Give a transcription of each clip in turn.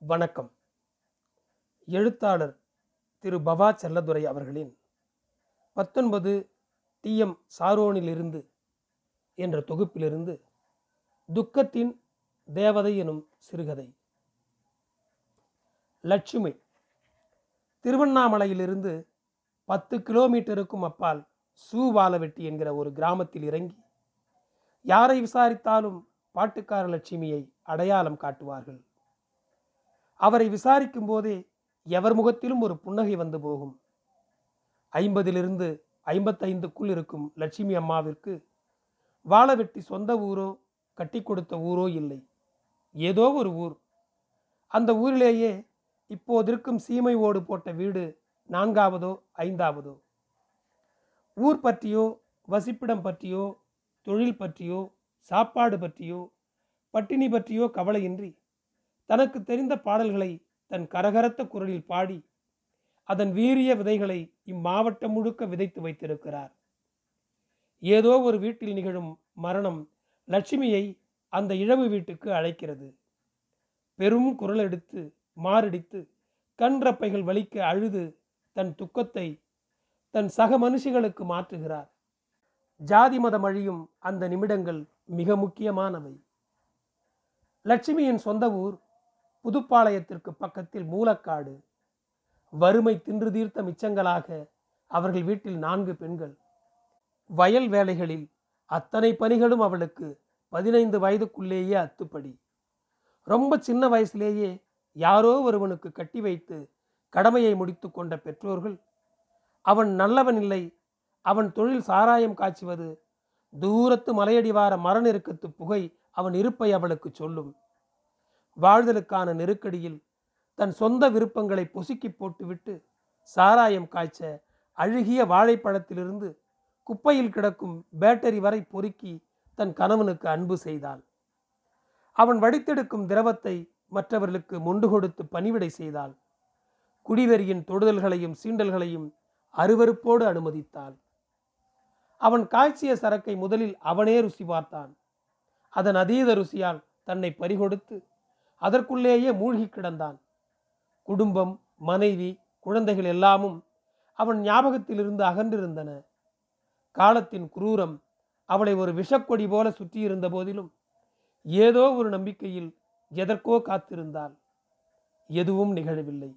வணக்கம். எழுத்தாளர் திரு பவா செல்லதுரை அவர்களின் பத்தொன்பது டிஎம் சாரோனிலிருந்து என்ற தொகுப்பிலிருந்து துக்கத்தின் தேவதை எனும் சிறுகதை. லட்சுமி திருவண்ணாமலையிலிருந்து பத்து கிலோமீட்டருக்கும் அப்பால் சூவாலவெட்டி என்கிற ஒரு கிராமத்தில் இறங்கி யாரை விசாரித்தாலும் பாட்டுக்கார லட்சுமியை அடையாளம் காட்டுவார்கள். அவரை விசாரிக்கும் போதே எவர் முகத்திலும் ஒரு புன்னகை வந்து போகும். ஐம்பதிலிருந்து ஐம்பத்தைந்துக்குள் இருக்கும் லட்சுமி அம்மாவிற்கு வாழவெட்டி சொந்த ஊரோ கட்டி கொடுத்த ஊரோ இல்லை. ஏதோ ஒரு ஊர். அந்த ஊரிலேயே இப்போதிருக்கும் சீமை ஓடு போட்ட வீடு நான்காவதோ ஐந்தாவதோ. ஊர் பற்றியோ வசிப்பிடம் பற்றியோ தொழில் பற்றியோ சாப்பாடு பற்றியோ பட்டினி பற்றியோ கவலையின்றி தனக்கு தெரிந்த பாடல்களை தன் கரகரத்த குரலில் பாடி அதன் வீரிய விதைகளை இம்மாவட்டம் முழுக்க விதைத்து வைத்திருக்கிறார். ஏதோ ஒரு வீட்டில் நிகழும் மரணம் லட்சுமியை அந்த இழவு வீட்டுக்கு அழைக்கிறது. பெரும் குரல் எடுத்து மாரடித்து கண் ரப்பைகள் வலிக்க அழுது தன் துக்கத்தை தன் சக மனுஷிகளுக்கு மாற்றுகிறார். ஜாதி மதம் அழியும் அந்த நிமிடங்கள் மிக முக்கியமானவை. லட்சுமியின் சொந்த ஊர் புதுப்பாளையத்திற்கு பக்கத்தில் மூலக்காடு. வறுமை தின்று தீர்த்த மிச்சங்களாக அவர்கள் வீட்டில் நான்கு பெண்கள். வயல் வேலைகளில் அத்தனை பணிகளும் அவளுக்கு பதினைந்து வயதுக்குள்ளேயே அத்துப்படி. ரொம்ப சின்ன வயசுலேயே யாரோ ஒருவனுக்கு கட்டி வைத்து கடமையை முடித்து கொண்ட பெற்றோர்கள். அவன் நல்லவன் இல்லை அவன் தொழில் சாராயம் காய்ச்சுவது தூரத்து மலையடிவார மரநெருக்கத்து புகை அவன் இருப்பை அவளுக்கு சொல்லும். வாழ்தலுக்கான நெருக்கடியில் தன் சொந்த விருப்பங்களை பொசுக்கி போட்டுவிட்டு சாராயம் காய்ச்ச அழுகிய வாழைப்பழத்திலிருந்து குப்பையில் கிடக்கும் பேட்டரி வரை பொறுக்கி தன் கணவனுக்கு அன்பு செய்தாள். அவன் வடித்தெடுக்கும் திரவத்தை மற்றவர்களுக்கு மொண்டு கொடுத்து பணிவிடை செய்தாள். குடிவெறியின் தொடுதல்களையும் சீண்டல்களையும் அருவருப்போடு அனுமதித்தாள். அவன் காய்ச்சிய சரக்கை முதலில் அவனே ருசி பார்த்தான். அதன் அதீத ருசியால் தன்னை பறிகொடுத்து அதற்குள்ளேயே மூழ்கி கிடந்தான். குடும்பம் மனைவி குழந்தைகள் எல்லாமும் அவன் ஞாபகத்திலிருந்து அகன்றிருந்தன. காலத்தின் குரூரம் அவளை ஒரு விஷக்கொடி போல சுற்றியிருந்த போதிலும் ஏதோ ஒரு நம்பிக்கையில் எதற்கோ காத்திருந்தாள். எதுவும் நிகழவில்லை.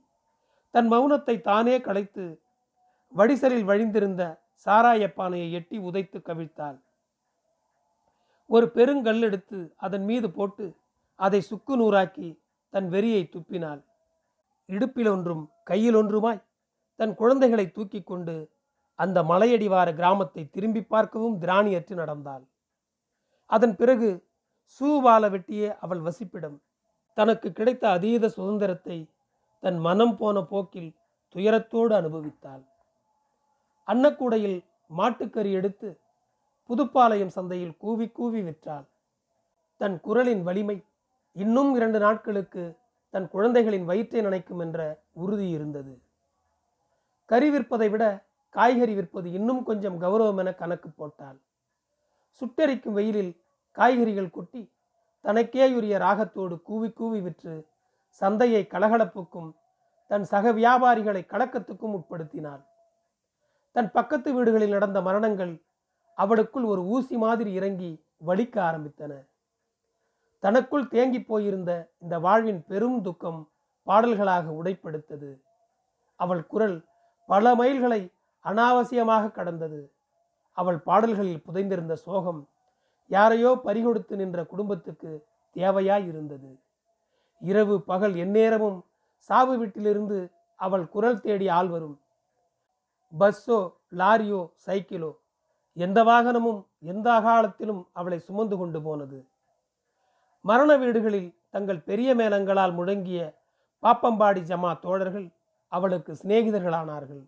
தன் மௌனத்தை தானே களைத்து வடிசலில் வழிந்திருந்த சாராயப்பானையை எட்டி உதைத்து கவிழ்த்தாள். ஒரு பெருங்கல் எடுத்து அதன் மீது போட்டு அதை சுக்கு நூறாக்கி தன் வெறியை துப்பினாள். இடுப்பில் ஒன்றும் கையில் ஒன்றுமாய் தன் குழந்தைகளை தூக்கி கொண்டு அந்த மலையடிவார கிராமத்தை திரும்பி பார்க்கவும் திராணியற்று நடந்தாள். அதன் பிறகு சூவால வெட்டியே அவள் வசிப்பிடம். தனக்கு கிடைத்த அதீத சுதந்திரத்தை தன் மனம் போன போக்கில் துயரத்தோடு அனுபவித்தாள். அன்னக்கூடையில் மாட்டுக்கறி எடுத்து புதுப்பாளையம் சந்தையில் கூவி கூவி விற்றாள். தன் குரலின் வலிமை இன்னும் இரண்டு நாட்களுக்கு தன் குழந்தைகளின் வயிற்றை நினைக்கும் என்ற உறுதி இருந்தது. கறி விற்பதை விட காய்கறி விற்பது இன்னும் கொஞ்சம் கௌரவம் என கணக்கு போட்டாள். சுட்டெரிக்கும் வெயிலில் காய்கறிகள் கொட்டி தனக்கேயுரிய ராகத்தோடு கூவி கூவி விற்று சந்தையை கலகலப்புக்கும் தன் சக வியாபாரிகளை கலக்கத்துக்கும் உட்படுத்தினாள். தன் பக்கத்து வீடுகளில் நடந்த மரணங்கள் அவளுக்குள் ஒரு ஊசி மாதிரி இறங்கி வலிக்க ஆரம்பித்தன. தனக்குள் தேங்கி போயிருந்த இந்த வாழ்வின் பெரும் துக்கம் பாடல்களாக உடைப்படுத்தது. அவள் குரல் பல மைல்களை அனாவசியமாக கடந்தது. அவள் பாடல்களில் புதைந்திருந்த சோகம் யாரையோ பறிகொடுத்து நின்ற குடும்பத்துக்கு தேவையாய் இருந்தது இரவு பகல் எந்நேரமும் சாவு வீட்டிலிருந்து அவள் குரல் தேடி ஆள் வரும். பஸ்ஸோ லாரியோ சைக்கிளோ எந்த வாகனமும் எந்த அகாலத்திலும் அவளை சுமந்து கொண்டு போனது. மரண வீடுகளில் தங்கள் பெரிய மேளங்களால் முழங்கிய பாப்பம்பாடி ஜமா தோழர்கள் அவளுக்கு சிநேகிதர்களானார்கள்.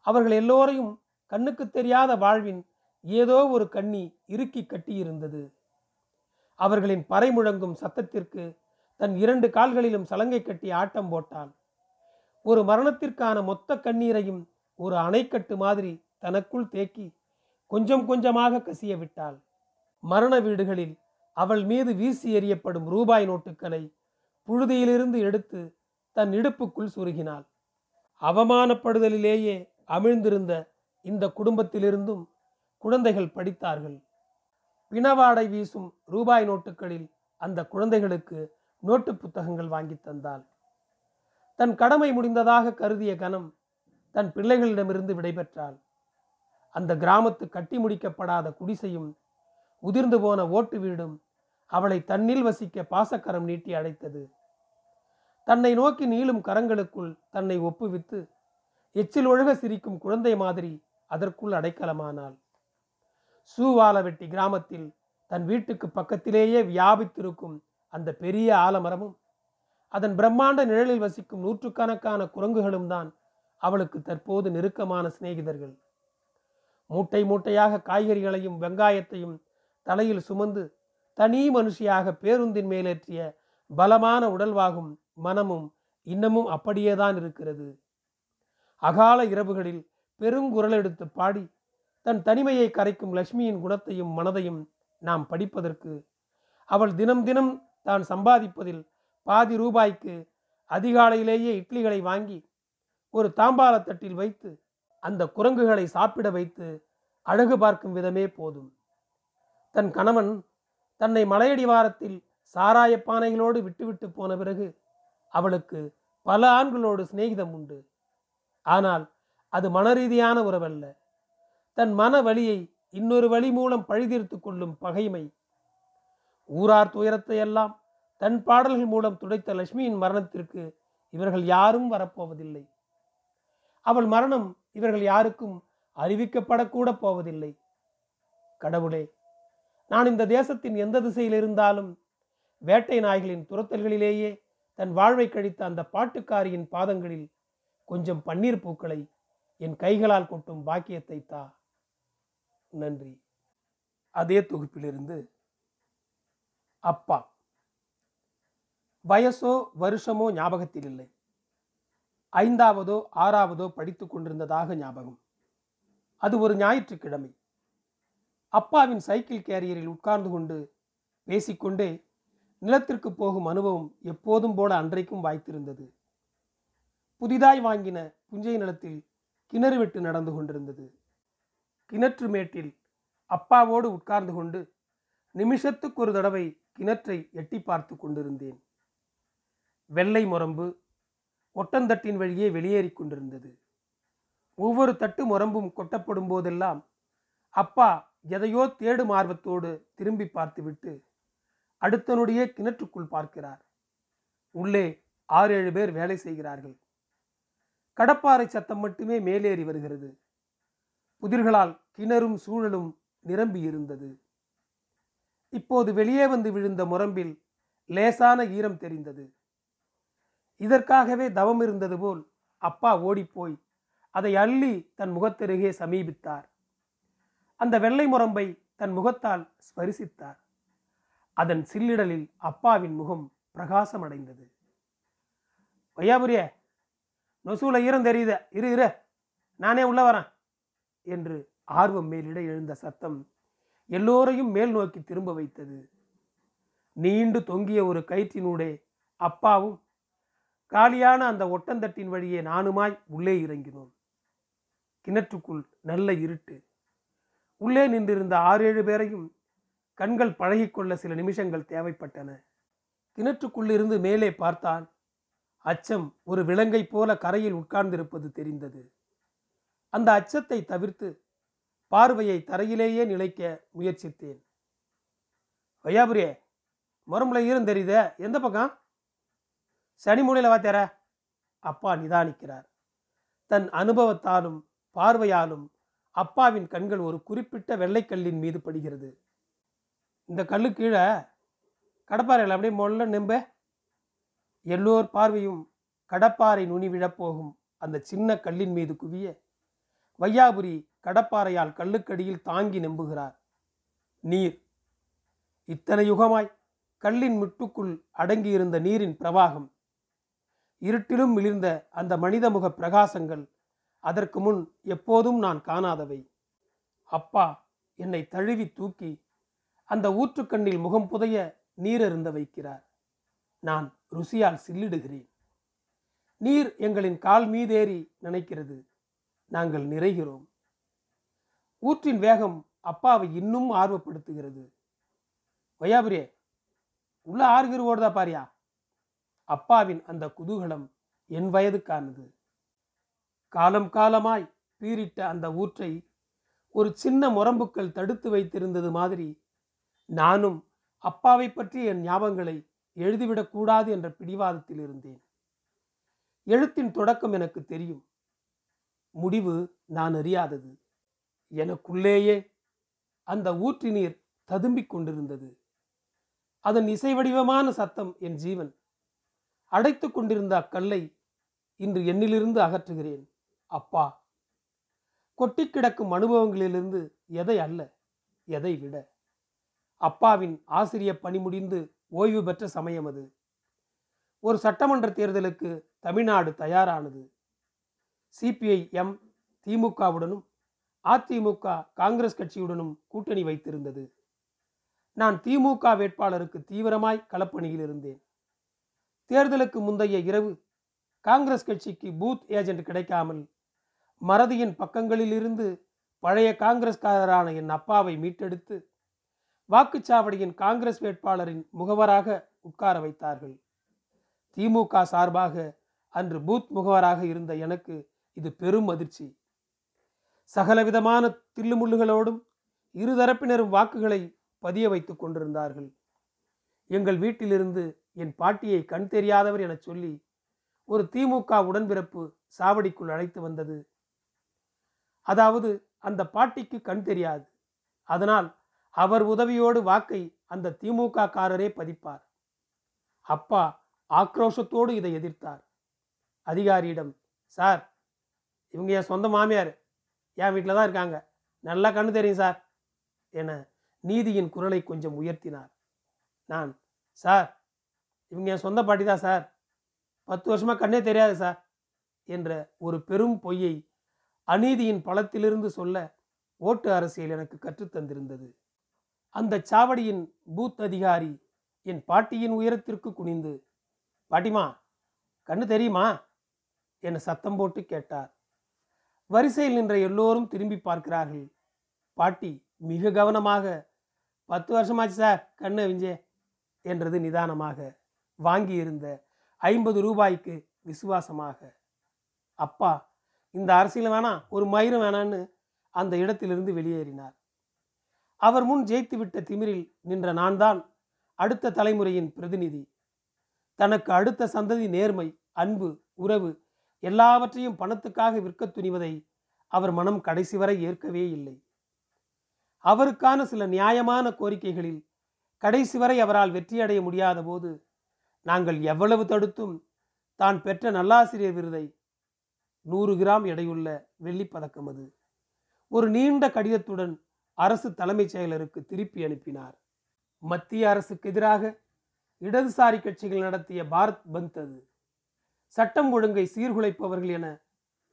அவர்கள் எல்லோரையும் கண்ணுக்கு தெரியாத வாழ்வின் ஏதோ ஒரு கண்ணி இறுக்கி கட்டியிருந்தது. அவர்களின் பறை முழங்கும் சத்தத்திற்கு தன் இரண்டு கால்களிலும் சலங்கை கட்டி ஆட்டம் போட்டாள். ஒரு மரணத்திற்கான மொத்த கண்ணீரையும் ஒரு அணைக்கட்டு மாதிரி தனக்குள் தேக்கி கொஞ்சம் கொஞ்சமாக கசிய விட்டாள். மரண வீடுகளில் அவள் மீது வீசி எறியப்படும் ரூபாய் நோட்டுக்களை புழுதியிலிருந்து எடுத்து தன் இடுப்புக்குள் சுருகினாள். அவமானப்படுதலிலேயே அமிழ்ந்திருந்த இந்த குடும்பத்திலிருந்தும் குழந்தைகள் படித்தார்கள். பிணவாடை வீசும் ரூபாய் நோட்டுகளில் அந்த குழந்தைகளுக்கு நோட்டு புத்தகங்கள் வாங்கி தந்தாள். தன் கடமை முடிந்ததாக கருதிய கணம் தன் பிள்ளைகளிடமிருந்து விடைபெற்றாள். அந்த கிராமத்து கட்டி முடிக்கப்படாத குடிசையும் உதிர்ந்து போன ஓட்டு வீடும் அவளை தன்னில் வசிக்க பாசக்கரம் நீட்டி அழைத்தது. தன்னை நோக்கி நீளும் கரங்களுக்குள் தன்னை ஒப்புவித்து எச்சில் ஒழுக சிரிக்கும் குழந்தை மாதிரி அதற்குள் அடைக்கலமானாள். சூவாலவெட்டி கிராமத்தில் தன் வீட்டுக்கு பக்கத்திலேயே வியாபித்திருக்கும் அந்த பெரிய ஆலமரமும் அதன் பிரம்மாண்ட நிழலில் வசிக்கும் நூற்றுக்கணக்கான குரங்குகளும் தான் அவளுக்கு தற்போது நெருக்கமான சிநேகிதர்கள். மூட்டை மூட்டையாக காய்கறிகளையும் வெங்காயத்தையும் தலையில் சுமந்து தனி மனுஷியாக பேருந்தின் மேலேற்றிய பலமான உடல்வாகும் மனமும் இன்னமும் அப்படியேதான் இருக்கிறது. அகால இரவுகளில் பெருங்குரல் எடுத்து பாடி தன் தனிமையை கரைக்கும் லட்சுமியின் குணத்தையும் மனதையும் நாம் படிப்பதற்கு அவள் தினம் தினம் தான் சம்பாதிப்பதில் பாதி ரூபாய்க்கு அதிகாலையிலேயே இட்லிகளை வாங்கி ஒரு தாம்பால தட்டில் வைத்து அந்த குரங்குகளை சாப்பிட வைத்து அழகு பார்க்கும் விதமே போதும். தன் கணவன் தன்னை மலையடிவாரத்தில் சாராய பானைகளோடு விட்டுவிட்டு போன பிறகு அவளுக்கு பல ஆண்களோடு சிநேகிதம் உண்டு. ஆனால் அது மனரீதியான உறவல்ல. தன் மன வழியை இன்னொரு வழி மூலம் பழிதீர்த்து கொள்ளும் பகைமை. ஊரார் துயரத்தை எல்லாம் தன் பாடல்கள் மூலம் துடைத்த லட்சுமியின் மரணத்திற்கு இவர்கள் யாரும் வரப்போவதில்லை. அவள் மரணம் இவர்கள் யாருக்கும் அறிவிக்கப்படக்கூட போவதில்லை. கடவுளே நான் இந்த தேசத்தின் எந்த திசையில் இருந்தாலும் வேட்டை நாய்களின் துரத்தல்களிலேயே தன் வாழ்வை கழித்த அந்த பாட்டுக்காரியின் பாதங்களில் கொஞ்சம் பன்னீர் பூக்களை என் கைகளால் கொட்டும் பாக்கியத்தை தா. நன்றி. அதே தொகுப்பிலிருந்து அப்பா. வயசோ வருஷமோ ஞாபகத்தில் இல்லை. ஐந்தாவதோ ஆறாவதோ படித்து கொண்டிருந்ததாக ஞாபகம். அது ஒரு ஞாயிற்றுக்கிழமை. அப்பாவின் சைக்கிள் கேரியரில் உட்கார்ந்து கொண்டு பேசிக்கொண்டே நிலத்திற்கு போகும் அனுபவம் எப்போதும் போல அன்றைக்கும் வாய்த்திருந்தது. புதிதாய் வாங்கின புஞ்சை நிலத்தில் கிணறு வெட்டு நடந்து கொண்டிருந்தது. கிணற்று மேட்டில் அப்பாவோடு உட்கார்ந்து கொண்டு நிமிஷத்துக்கு ஒரு தடவை கிணற்றை எட்டி பார்த்து கொண்டிருந்தேன். வெள்ளை முரம்பு ஒட்டந்தட்டின் வழியே வெளியேறிக் கொண்டிருந்தது. ஒவ்வொரு தட்டு முரம்பும் கொட்டப்படும் போதெல்லாம் அப்பா எதையோ தேடும் ஆர்வத்தோடு திரும்பி பார்த்துவிட்டு அடுத்தனுடைய கிணற்றுக்குள் பார்க்கிறார். உள்ளே ஆறு ஏழு பேர் வேலை செய்கிறார்கள். கடப்பாறை சத்தம் மட்டுமே மேலேறி வருகிறது. புதிர்களால் கிணறும் சூழலும் நிரம்பி இருந்தது. இப்போது வெளியே வந்து விழுந்த முரம்பில் லேசான ஈரம் தெரிந்தது. இதற்காகவே தவம் இருந்தது போல் அப்பா ஓடிப்போய் அதை அள்ளி தன் முகத்தருகே சமீபித்தார். அந்த வெள்ளை முரம்பை தன் முகத்தால் ஸ்பரிசித்தார். அதன் சில்லிடலில் அப்பாவின் முகம் பிரகாசமடைந்தது. வையாபுரிய நொசூல ஈரம் தெரியுத. இரு இரு. நானே உள்ள வரேன். என்று ஆர்வம் மேலிட எழுந்த சத்தம் எல்லோரையும் மேல் நோக்கி திரும்ப வைத்தது. நீண்டு தொங்கிய ஒரு கயிற்றினூடே அப்பாவும் காலியான அந்த ஒட்டந்தட்டின் வழியே நானுமாய் உள்ளே இறங்கினோம். கிணற்றுக்குள் நல்ல இருட்டு. உள்ளே நின்றிருந்த ஆறேழு பேரையும் கண்கள் பழகிக்கொள்ள சில நிமிஷங்கள் தேவைப்பட்டன. கிணற்றுக்குள்ளிருந்து மேலே பார்த்தால் அச்சம் ஒரு விலங்கை போல கரையில் உட்கார்ந்திருப்பது தெரிந்தது. அந்த அச்சத்தை தவிர்த்து பார்வையை தரையிலேயே நிலைக்க முயற்சித்தேன். வையாபுரியே முரம்புல ஈரம் தெரியுத? எந்த பக்கம்? சனி மூலையில் வாத்தேர அப்பா நிதானிக்கிறார். தன் அனுபவத்தாலும் பார்வையாலும் அப்பாவின் கண்கள் ஒரு குறிப்பிட்ட வெள்ளைக்கல்லின் மீது படுகிறது. இந்த கல்லு கீழே கடப்பாறையில் அப்படியே மொல்ல நெம்ப எல்லோர் பார்வையும் கடப்பாறை நுனி விழப்போகும் அந்த சின்ன கல்லின் மீது குவிய வையாபுரி கடப்பாறையால் கல்லுக்கடியில் தாங்கி நம்புகிறார். நீர். இத்தனை யுகமாய் கல்லின் முட்டுக்குள் அடங்கியிருந்த நீரின் பிரவாகம். இருட்டிலும் மிளிர்ந்த அந்த மனிதமுக பிரகாசங்கள் அதற்கு முன் எப்போதும் நான் காணாதவை. அப்பா என்னை தழுவி தூக்கி அந்த ஊற்றுக்கண்ணில் முகம் புதைய நீரருந்த வைக்கிறார். நான் ருசியால் சில்லிடுகிறேன். நீர் எங்களின் கால் மீதேறி நினைக்கிறது. நாங்கள் நிறைகிறோம். ஊற்றின் வேகம் அப்பாவை இன்னும் ஆர்வப்படுத்துகிறது. வையாபுரியே உள்ள ஆறுகிற ஓடுதா பாரியா? அப்பாவின் அந்த குதூகலம் என் வயதுக்கானது காலம் காலமாய் பீரிட்ட அந்த ஊற்றை ஒரு சின்ன முரம்புக்கள் தடுத்து வைத்திருந்தது மாதிரி நானும் அப்பாவை பற்றிய என் ஞாபகங்களை எழுதிவிடக்கூடாது என்ற பிடிவாதத்தில் இருந்தேன். எழுத்தின் தொடக்கம் எனக்கு தெரியும். முடிவு நான் அறியாதது. எனக்குள்ளேயே அந்த ஊற்று நீர் ததும்பிக் கொண்டிருந்தது. அதன் இசை வடிவமான சத்தம் என் ஜீவன். அடைத்து கொண்டிருந்த அக்கல்லை இன்று என்னிலிருந்து அகற்றுகிறேன். அப்பா. கொட்டி கிடக்கும் அனுபவங்களிலிருந்து எதை அல்ல எதை விட. அப்பாவின் ஆசிரிய பணி முடிந்து ஓய்வு பெற்ற சமயம் அது. ஒரு சட்டமன்ற தேர்தலுக்கு தமிழ்நாடு தயாரானது. சிபிஐ எம் திமுகவுடனும் அதிமுக காங்கிரஸ் கட்சியுடனும் கூட்டணி வைத்திருந்தது. நான் திமுக வேட்பாளருக்கு தீவிரமாய் களப்பணியில் இருந்தேன். தேர்தலுக்கு முந்தைய இரவு காங்கிரஸ் கட்சிக்கு பூத் ஏஜென்ட் கிடைக்காமல் மறதியின் பக்கங்களிலிருந்து பழைய காங்கிரஸ்காரரான என் அப்பாவை மீட்டெடுத்து வாக்குச்சாவடியின் காங்கிரஸ் வேட்பாளரின் முகவராக உட்கார வைத்தார்கள். திமுக சார்பாக அன்று பூத் முகவராக இருந்த எனக்கு இது பெரும் அதிர்ச்சி. சகலவிதமான தில்லுமுள்ளுகளோடும் இருதரப்பினரும் வாக்குகளை பதிய வைத்துக் கொண்டிருந்தார்கள். எங்கள் வீட்டிலிருந்து என் பாட்டியை கண் தெரியாதவர் எனச் சொல்லி ஒரு திமுக உடன்பிறப்பு சாவடிக்குள் அழைத்து வந்தது. அதாவது அந்த பாட்டிக்கு கண் தெரியாது. அதனால் அவர் உதவியோடு வாக்கை அந்த திமுக காரரே பதிப்பார். அப்பா ஆக்ரோஷத்தோடு இதை எதிர்த்தார். அதிகாரியிடம் சார் இவங்க என் சொந்த மாமியார். என் வீட்டில் தான் இருக்காங்க. நல்லா கண்ணு தெரியும் சார் என நீதியின் குரலை கொஞ்சம் உயர்த்தினார். நான் சார் இவங்க என் சொந்த பாட்டி தான் சார். பத்து வருஷமாக கண்ணே தெரியாது சார் என்ற ஒரு பெரும் பொய்யை அநீதியின் பலத்திலிருந்து சொல்ல ஓட்டு அரசியல் எனக்கு கற்றுத்தந்திருந்தது அந்த சாவடியின் பூத் அதிகாரி என் பாட்டியின் உயரத்திற்கு குனிந்து பாட்டிமா கண்ணு தெரியுமா? என சத்தம் போட்டு கேட்டார். வரிசையில் நின்ற எல்லோரும் திரும்பி பார்க்கிறார்கள். பாட்டி மிக கவனமாக பத்து வருஷமாச்சு சார் கண்ணு விஞ்சே என்றது நிதானமாக வாங்கியிருந்த ஐம்பது ரூபாய்க்கு விசுவாசமாக அப்பா இந்த அரசியல் வேணாம் ஒரு மயிரும் வேணான்னு அந்த இடத்திலிருந்து வெளியேறினார். அவர் முன் ஜெயித்துவிட்ட திமிரில் நின்ற நான் தான் அடுத்த தலைமுறையின் பிரதிநிதி. தனக்கு அடுத்த சந்ததி நேர்மை அன்பு உறவு எல்லாவற்றையும் பணத்துக்காக விற்க துணிவதை அவர் மனம் கடைசி வரை ஏற்கவே இல்லை. அவருக்கான சில நியாயமான கோரிக்கைகளில் கடைசி வரை அவரால் வெற்றியடைய முடியாத போது நாங்கள் எவ்வளவு தடுத்தும்? தான் பெற்ற நல்லாசிரியர் விருதை நூறு கிராம் எடையுள்ள வெள்ளிப்பதக்கம் அது. ஒரு நீண்ட கடிதத்துடன் அரசு தலைமைச் செயலருக்கு திருப்பி அனுப்பினார். மத்திய அரசுக்கு எதிராக இடதுசாரி கட்சிகள் நடத்திய பாரத் பந்த் அது. சட்டம் ஒழுங்கை சீர்குலைப்பவர்கள் என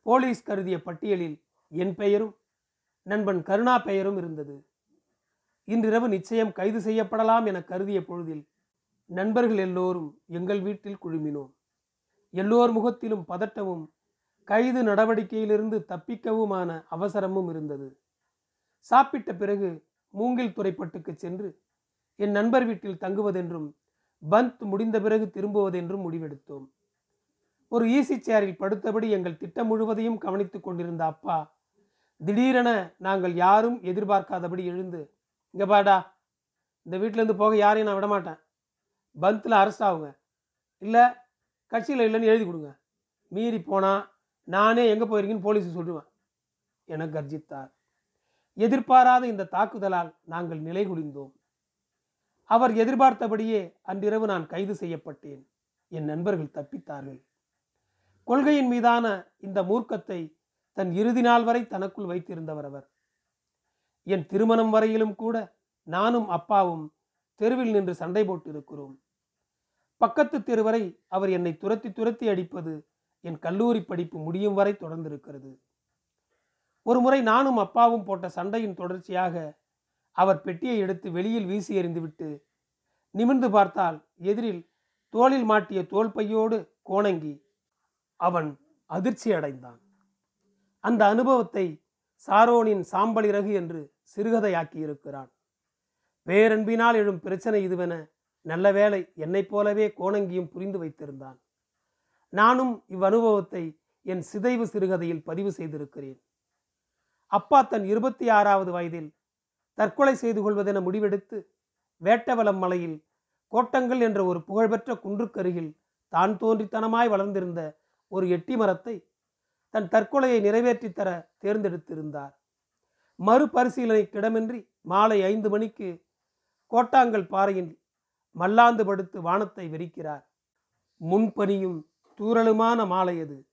போலீஸ் கருதிய பட்டியலில் என் பெயரும் நண்பன் கருணா பெயரும் இருந்தது. இன்றிரவு நிச்சயம் கைது செய்யப்படலாம் என கருதிய பொழுதில் நண்பர்கள் எல்லோரும் எங்கள் வீட்டில் குழுமினோம். எல்லோர் முகத்திலும் பதட்டமும் கைது நடவடிக்கையிலிருந்து தப்பிக்கவுமான அவசரமும் இருந்தது. சாப்பிட்ட பிறகு மூங்கில் துறைப்பட்டுக்கு சென்று என் நண்பர் வீட்டில் தங்குவதென்றும் பந்த் முடிந்த பிறகு திரும்புவதென்றும் முடிவெடுத்தோம். ஒரு ஈசி சேரில் படுத்தபடி எங்கள் திட்டம் முழுவதையும் கவனித்துக் கொண்டிருந்த அப்பா திடீரென நாங்கள் யாரும் எதிர்பார்க்காதபடி எழுந்து இங்க பாடா இந்த வீட்டிலேருந்து போக யாரையும் நான் விடமாட்டேன். பந்தில் அரெஸ்ட் ஆகுங்க. இல்லை கட்சியில் இல்லைன்னு எழுதி கொடுங்க. மீறி போனால் நானே எங்கே போயிருக்கேன்னு போலீஸுக்கு சொல்லுவேன். என கர்ஜித்தார். எதிர்பாராத இந்த தாக்குதலால் நாங்கள் நிலைகுலிந்தோம் அவர் எதிர்பார்த்தபடியே அன்றிரவு நான் கைது செய்யப்பட்டேன். என் நண்பர்கள் தப்பித்தார்கள். கொள்கையின் மீதான இந்த மூர்க்கத்தை தன் இறுதி நாள் வரை தனக்குள் வைத்திருந்தவர் அவர். என் திருமணம் வரையிலும் கூட நானும் அப்பாவும் தெருவில் நின்று சண்டை போட்டிருக்கிறோம். பக்கத்து தெருவரை அவர் என்னை துரத்தி துரத்தி அடிப்பது என் கல்லூரி படிப்பு முடியும் வரை தொடர்ந்திருக்கிறது. ஒரு முறை நானும் அப்பாவும் போட்ட சண்டையின் தொடர்ச்சியாக அவர் பெட்டியை எடுத்து வெளியில் வீசி எறிந்துவிட்டு நிமிர்ந்து பார்த்தால் எதிரில் தோளில் மாட்டிய தோல் பையோடு கோணங்கி அவன் அதிர்ச்சி அடைந்தான். அந்த அனுபவத்தை சாரோனின் சாம்பலிறகு என்று சிறுகதையாக்கியிருக்கிறான். பேரன்பினால் எழும் பிரச்சனை இதுவென நல்ல வேளை என்னைப் போலவே கோணங்கியும் புரிந்து வைத்திருந்தான். நானும் இவ்வனுபவத்தை என் சிதைவு சிறுகதையில் பதிவு செய்திருக்கிறேன். அப்பா தன் இருபத்தி ஆறாவது வயதில் தற்கொலை செய்து கொள்வதென முடிவெடுத்து வேட்டவலம் மலையில் கோட்டங்கள் என்ற ஒரு புகழ்பெற்ற குன்றுக்கருகில் தான் தோன்றித்தனமாய் வளர்ந்திருந்த ஒரு எட்டி மரத்தை தன் தற்கொலையை நிறைவேற்றித்தர தேர்ந்தெடுத்திருந்தார். மறுபரிசீலனை கிடமின்றி மாலை ஐந்து மணிக்கு கோட்டாங்கல் பாறையில் மல்லாந்து படுத்து வானத்தை வெறிக்கிறார். முன்பனியும் தூரலுமான மாலை அது.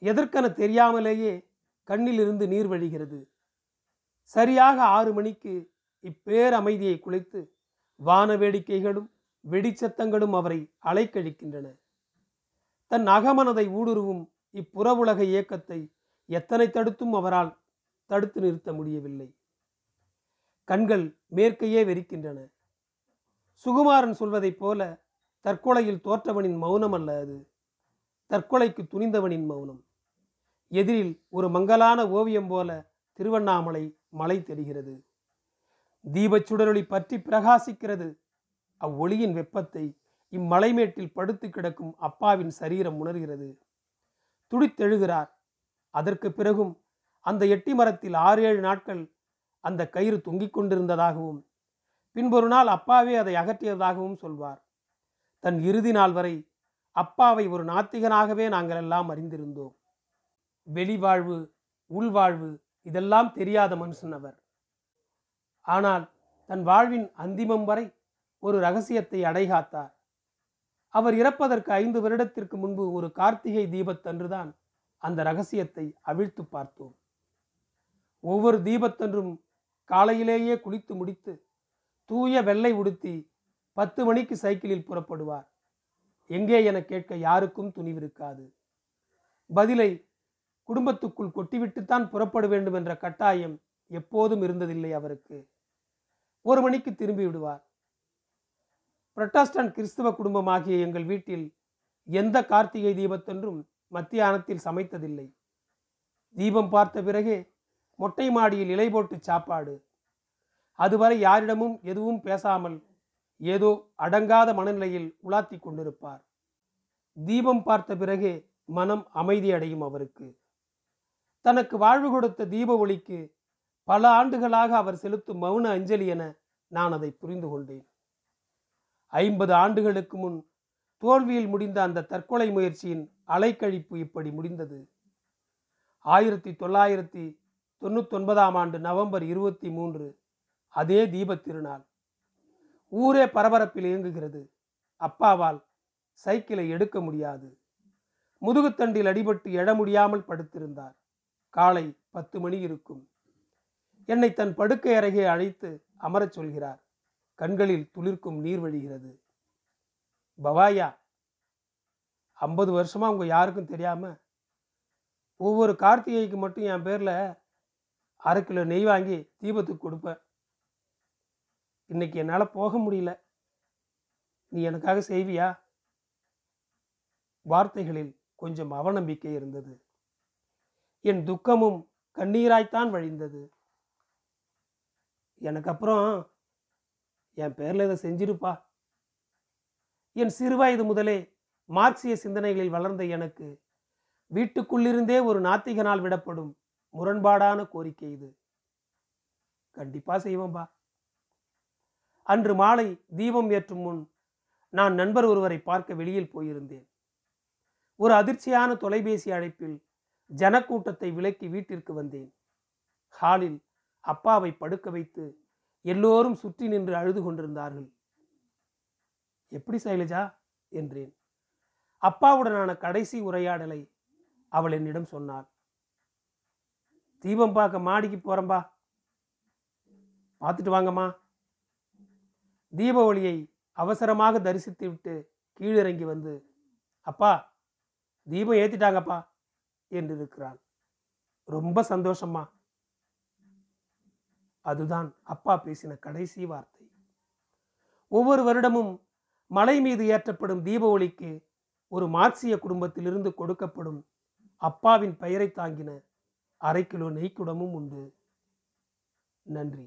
எதற்கென தெரியாமலேயே கண்ணிலிருந்து நீர் வழிகிறது. சரியாக ஆறு மணிக்கு இப்பேரமைதியை குலைத்து வான வேடிக்கைகளும் வெடிச்சத்தங்களும் அவரை அலைக்கழிக்கின்றன. தன் அகமனதை ஊடுருவும் இப்புற உலக இயக்கத்தை எத்தனை தடுத்தும் அவரால் தடுத்து நிறுத்த முடியவில்லை. கண்கள் மேற்கையே வெறிக்கின்றன. சுகுமாரன் சொல்வதைப் போல தற்கொலையில் தோற்றவனின் மௌனம் அல்ல அது. தற்கொலைக்கு துணிந்தவனின் மௌனம். எதிரில் ஒரு மங்கலான ஓவியம் போல திருவண்ணாமலை மலை தெரிகிறது. தீபச்சுடரொளி பற்றி பிரகாசிக்கிறது. அவ்வொளியின் வெப்பத்தை இம்மலைமேட்டில் படுத்து கிடக்கும் அப்பாவின் சரீரம் உணர்கிறது. துடித்தெழுகிறார். அதற்கு பிறகும் அந்த எட்டி மரத்தில் ஆறு ஏழு நாட்கள் அந்த கயிறு தொங்கிக் கொண்டிருந்ததாகவும் பின்பொரு நாள் அப்பாவே அதை அகற்றியதாகவும் சொல்வார். தன் இறுதி நாள் வரை அப்பாவை ஒரு நாத்திகனாகவே நாங்கள் எல்லாம் அறிந்திருந்தோம். வெளிவாழ்வு உள்வாழ்வு இதெல்லாம் தெரியாத மனுஷன் அவர். ஆனால் தன் வாழ்வின் அந்திமம் வரை ஒரு ரகசியத்தை அடைகாத்தார். அவர் இறப்பதற்கு ஐந்து வருடத்திற்கு முன்பு ஒரு கார்த்திகை தீபத்தன்றுதான் அந்த ரகசியத்தை அவிழ்த்து பார்த்தோம். ஒவ்வொரு தீபத்தன்றும் காலையிலேயே குளித்து முடித்து தூய வெள்ளை உடுத்தி பத்து மணிக்கு சைக்கிளில் புறப்படுவார். எங்கே என கேட்க யாருக்கும் துணிவிருக்காது. பதிலை குடும்பத்துக்குள் கொட்டிவிட்டுத்தான் புறப்பட வேண்டும் என்ற கட்டாயம் எப்போதும் இருந்ததில்லை அவருக்கு. ஒரு மணிக்கு திரும்பி விடுவார். புரட்டாஸ்டன்ட் கிறிஸ்தவ குடும்பமாகிய எங்கள் வீட்டில் எந்த கார்த்திகை தீபத்தன்றும் மத்தியானத்தில் சமைத்ததில்லை. தீபம் பார்த்த பிறகே மொட்டை மாடியில் இலை போட்டு சாப்பாடு. அதுவரை யாரிடமும் எதுவும் பேசாமல் ஏதோ அடங்காத மனநிலையில் உலாத்தி கொண்டிருப்பார். தீபம் பார்த்த பிறகே மனம் அமைதி அடையும் அவருக்கு. தனக்கு வாழ்வு கொடுத்த தீப ஒளிக்கு பல ஆண்டுகளாக அவர் செலுத்தும் மௌன அஞ்சலி என நான் அதை புரிந்து கொண்டேன். ஐம்பது ஆண்டுகளுக்கு முன் தோல்வியில் முடிந்த அந்த தற்கொலை முயற்சியின் அலைக்கழிப்பு இப்படி முடிந்தது. ஆயிரத்தி தொள்ளாயிரத்தி தொண்ணூத்தொன்பதாம் ஆண்டு நவம்பர் இருபத்தி மூன்று அதே தீபத் திருநாள். ஊரே பரபரப்பில் இயங்குகிறது. அப்பாவால் சைக்கிளை எடுக்க முடியாது. முதுகுத்தண்டில் அடிபட்டு எழ முடியாமல் படுத்திருந்தார். காலை பத்து மணி இருக்கும். என்னை தன் படுக்கை அருகே அழைத்து அமரச் சொல்கிறார். கண்களில் துளிர்க்கும் நீர் வழிகிறது. பவாயா ஐம்பது வருஷமா உங்க யாருக்கும் தெரியாம ஒவ்வொரு கார்த்திகைக்கு மட்டும் என் பேரில் அரை கிலோ நெய் வாங்கி தீபத்துக்கு கொடுப்பேன். இன்னைக்கு என்னால் போக முடியல. நீ எனக்காக செய்வியா? வார்த்தைகளில் கொஞ்சம் அவநம்பிக்கை இருந்தது. என் துக்கமும் கண்ணீராய்த்தான் வழிந்தது. எனக்கு அப்புறம் என் பேரில் இதை செஞ்சிருப்பா. என் சிறுவயது முதலே மார்க்சிய சிந்தனைகளில் வளர்ந்த எனக்கு வீட்டுக்குள்ளிருந்தே ஒரு நாத்திகனால் விடப்படும் முரண்பாடான கோரிக்கை இது. கண்டிப்பாக செய்வோம்பா. அன்று மாலை தீபம் ஏற்றும் முன் நான் நண்பர் ஒருவரை பார்க்க வெளியில் போயிருந்தேன். ஒரு அதிர்ச்சியான தொலைபேசி அழைப்பில் ஜனக்கூட்டத்தை விலக்கி வீட்டிற்கு வந்தேன். ஹாலில் அப்பாவை படுக்க வைத்து எல்லோரும் சுற்றி நின்று அழுது கொண்டிருந்தார்கள். எப்படி சைலஜா? என்றேன். அப்பாவுடனான கடைசி உரையாடலை அவள் என்னிடம் சொன்னாள். தீபம் பார்க்க மாடிக்கு போறம்பா பார்த்துட்டு வாங்கம்மா. தீப ஒளியை அவசரமாக தரிசித்து விட்டு கீழிறங்கி வந்து அப்பா தீபம் ஏத்திட்டாங்கப்பா என்று இருக்கிறான் ரொம்ப சந்தோஷமா அதுதான் அப்பா பேசின கடைசி வார்த்தை. ஒவ்வொரு வருடமும் மலை மீது ஏற்றப்படும் தீப ஒளிக்கு ஒரு மார்க்சிய குடும்பத்திலிருந்து கொடுக்கப்படும் அப்பாவின் பெயரை தாங்கின அரை கிலோ நெய்க்குடமும் உண்டு. நன்றி.